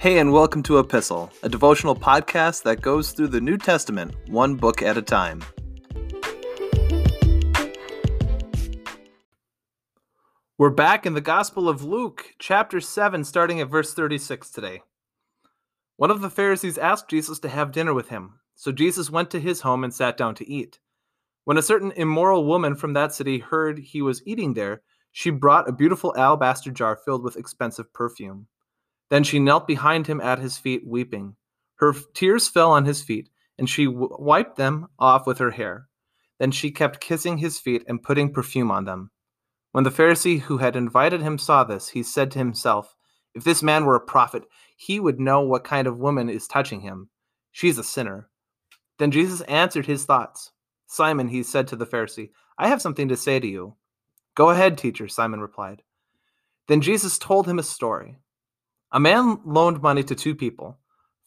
Hey, and welcome to Epistle, a devotional podcast that goes through the New Testament one book at a time. We're back in the Gospel of Luke, chapter 7, starting at verse 36 today. One of the Pharisees asked Jesus to have dinner with him, so Jesus went to his home and sat down to eat. When a certain immoral woman from that city heard he was eating there, she brought a beautiful alabaster jar filled with expensive perfume. Then she knelt behind him at his feet, weeping. Her tears fell on his feet, and she w- wiped them off with her hair. Then she kept kissing his feet and putting perfume on them. When the Pharisee who had invited him saw this, he said to himself, If this man were a prophet, he would know what kind of woman is touching him. She's a sinner. Then Jesus answered his thoughts. Simon, he said to the Pharisee, I have something to say to you. Go ahead, teacher, Simon replied. Then Jesus told him a story. A man loaned money to two people,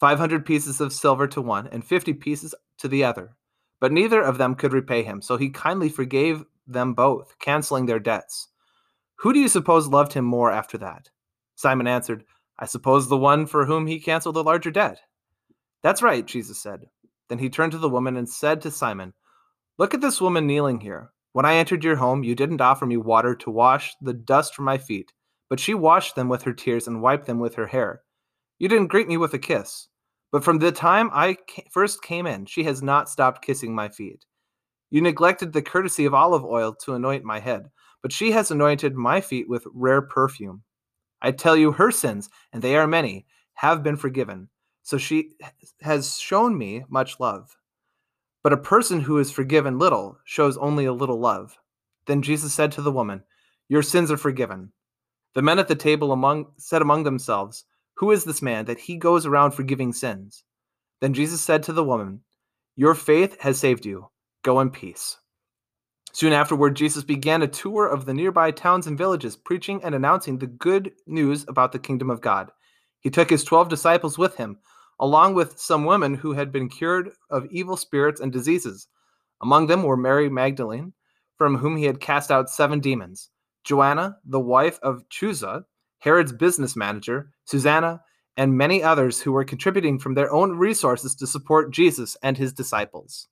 500 pieces of silver to one and 50 pieces to the other. But neither of them could repay him, so he kindly forgave them both, canceling their debts. Who do you suppose loved him more after that? Simon answered, I suppose the one for whom he canceled the larger debt. That's right, Jesus said. Then he turned to the woman and said to Simon, Look at this woman kneeling here. When I entered your home, you didn't offer me water to wash the dust from my feet but she washed them with her tears and wiped them with her hair. You didn't greet me with a kiss. But from the time I first came in, she has not stopped kissing my feet. You neglected the courtesy of olive oil to anoint my head, but she has anointed my feet with rare perfume. I tell you, her sins, and they are many, have been forgiven. So she has shown me much love. But a person who is forgiven little shows only a little love. Then Jesus said to the woman, Your sins are forgiven. The men at the table among said among themselves, Who is this man that he goes around forgiving sins? Then Jesus said to the woman, Your faith has saved you. Go in peace. Soon afterward, Jesus began a tour of the nearby towns and villages, preaching and announcing the good news about the kingdom of God. He took his twelve disciples with him, along with some women who had been cured of evil spirits and diseases. Among them were Mary Magdalene, from whom he had cast out seven demons. Joanna, the wife of Chuza, Herod's business manager, Susanna, and many others who were contributing from their own resources to support Jesus and his disciples.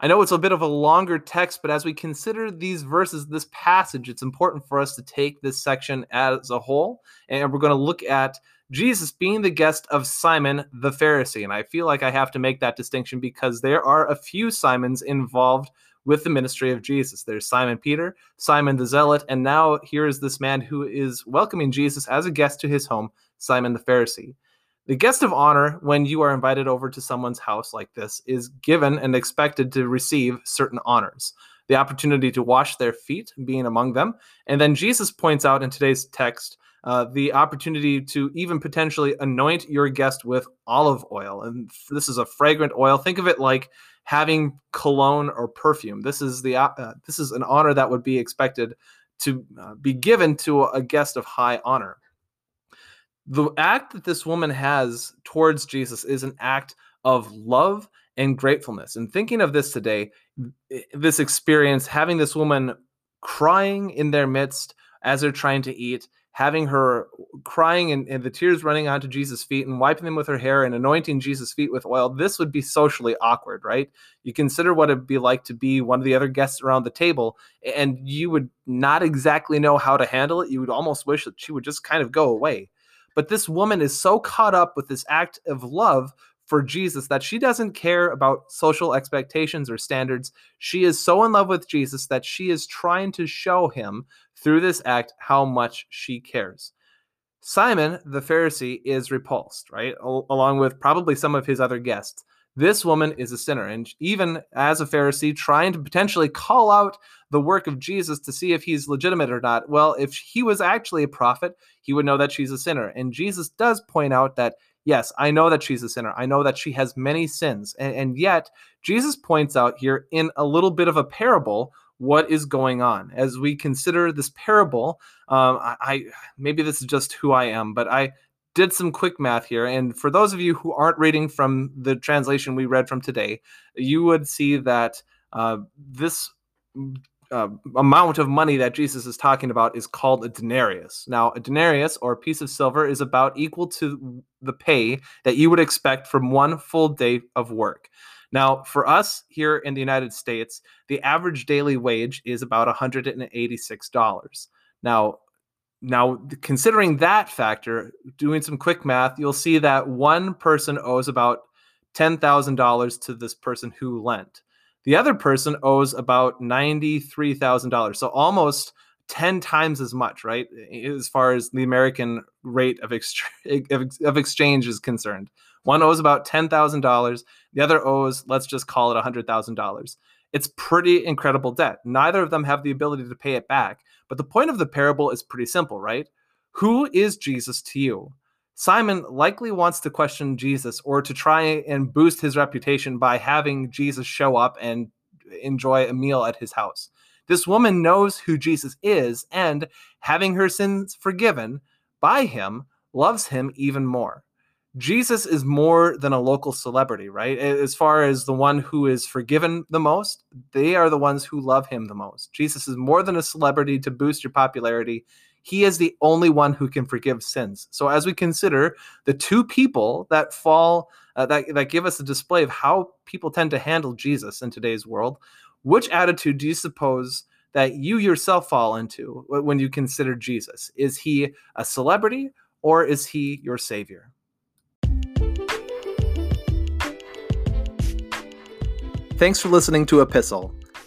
I know it's a bit of a longer text, but as we consider these verses, this passage, it's important for us to take this section as a whole. And we're going to look at Jesus being the guest of Simon the Pharisee. And I feel like I have to make that distinction because there are a few Simons involved with the ministry of Jesus. There's Simon Peter, Simon the Zealot, and now here is this man who is welcoming Jesus as a guest to his home, Simon the Pharisee. The guest of honor, when you are invited over to someone's house like this, is given and expected to receive certain honors. The opportunity to wash their feet being among them. And then Jesus points out in today's text uh, the opportunity to even potentially anoint your guest with olive oil. And this is a fragrant oil. Think of it like having cologne or perfume. This is the uh, this is an honor that would be expected to uh, be given to a guest of high honor. The act that this woman has towards Jesus is an act of love and gratefulness. And thinking of this today, this experience, having this woman crying in their midst as they're trying to eat, having her crying and, and, the tears running onto Jesus' feet and wiping them with her hair and anointing Jesus' feet with oil, this would be socially awkward, right? You consider what it'd be like to be one of the other guests around the table, and you would not exactly know how to handle it. You would almost wish that she would just kind of go away. But this woman is so caught up with this act of love for Jesus that she doesn't care about social expectations or standards. She is so in love with Jesus that she is trying to show him through this act how much she cares. Simon, the Pharisee, is repulsed, right? O- along with probably some of his other guests. This woman is a sinner. And even as a Pharisee, trying to potentially call out the work of Jesus to see if he's legitimate or not. Well, if he was actually a prophet, he would know that she's a sinner. And Jesus does point out that yes, I know that she's a sinner. I know that she has many sins. And, and, yet, Jesus points out here in a little bit of a parable what is going on. As we consider this parable, um, I, I maybe this is just who I am, but I did some quick math here. And for those of you who aren't reading from the translation we read from today, you would see that uh, this uh, amount of money that Jesus is talking about is called a denarius. Now, a denarius or a piece of silver is about equal to the pay that you would expect from one full day of work. Now, for us here in the United States, the average daily wage is about $186. Now, now considering that factor, doing some quick math, you'll see that one person owes about $10,000 to this person who lent. The other person owes about $93,000. So almost 10 times as much, right? As far as the American rate of, of exchange is concerned. One owes about $10,000. The other owes, let's just call it $100,000. It's pretty incredible debt. Neither of them have the ability to pay it back. But the point of the parable is pretty simple, right? Who is Jesus to you? Simon likely wants to question Jesus or to try and boost his reputation by having Jesus show up and enjoy a meal at his house. This woman knows who Jesus is and, having her sins forgiven by him, loves him even more. Jesus is more than a local celebrity, right? As far as the one who is forgiven the most, they are the ones who love him the most. Jesus is more than a celebrity to boost your popularity. He is the only one who can forgive sins. So as we consider the two people that fall uh, that that give us a display of how people tend to handle Jesus in today's world, which attitude do you suppose that you yourself fall into when you consider Jesus? Is he a celebrity or is he your savior? Thanks for listening to Epistle.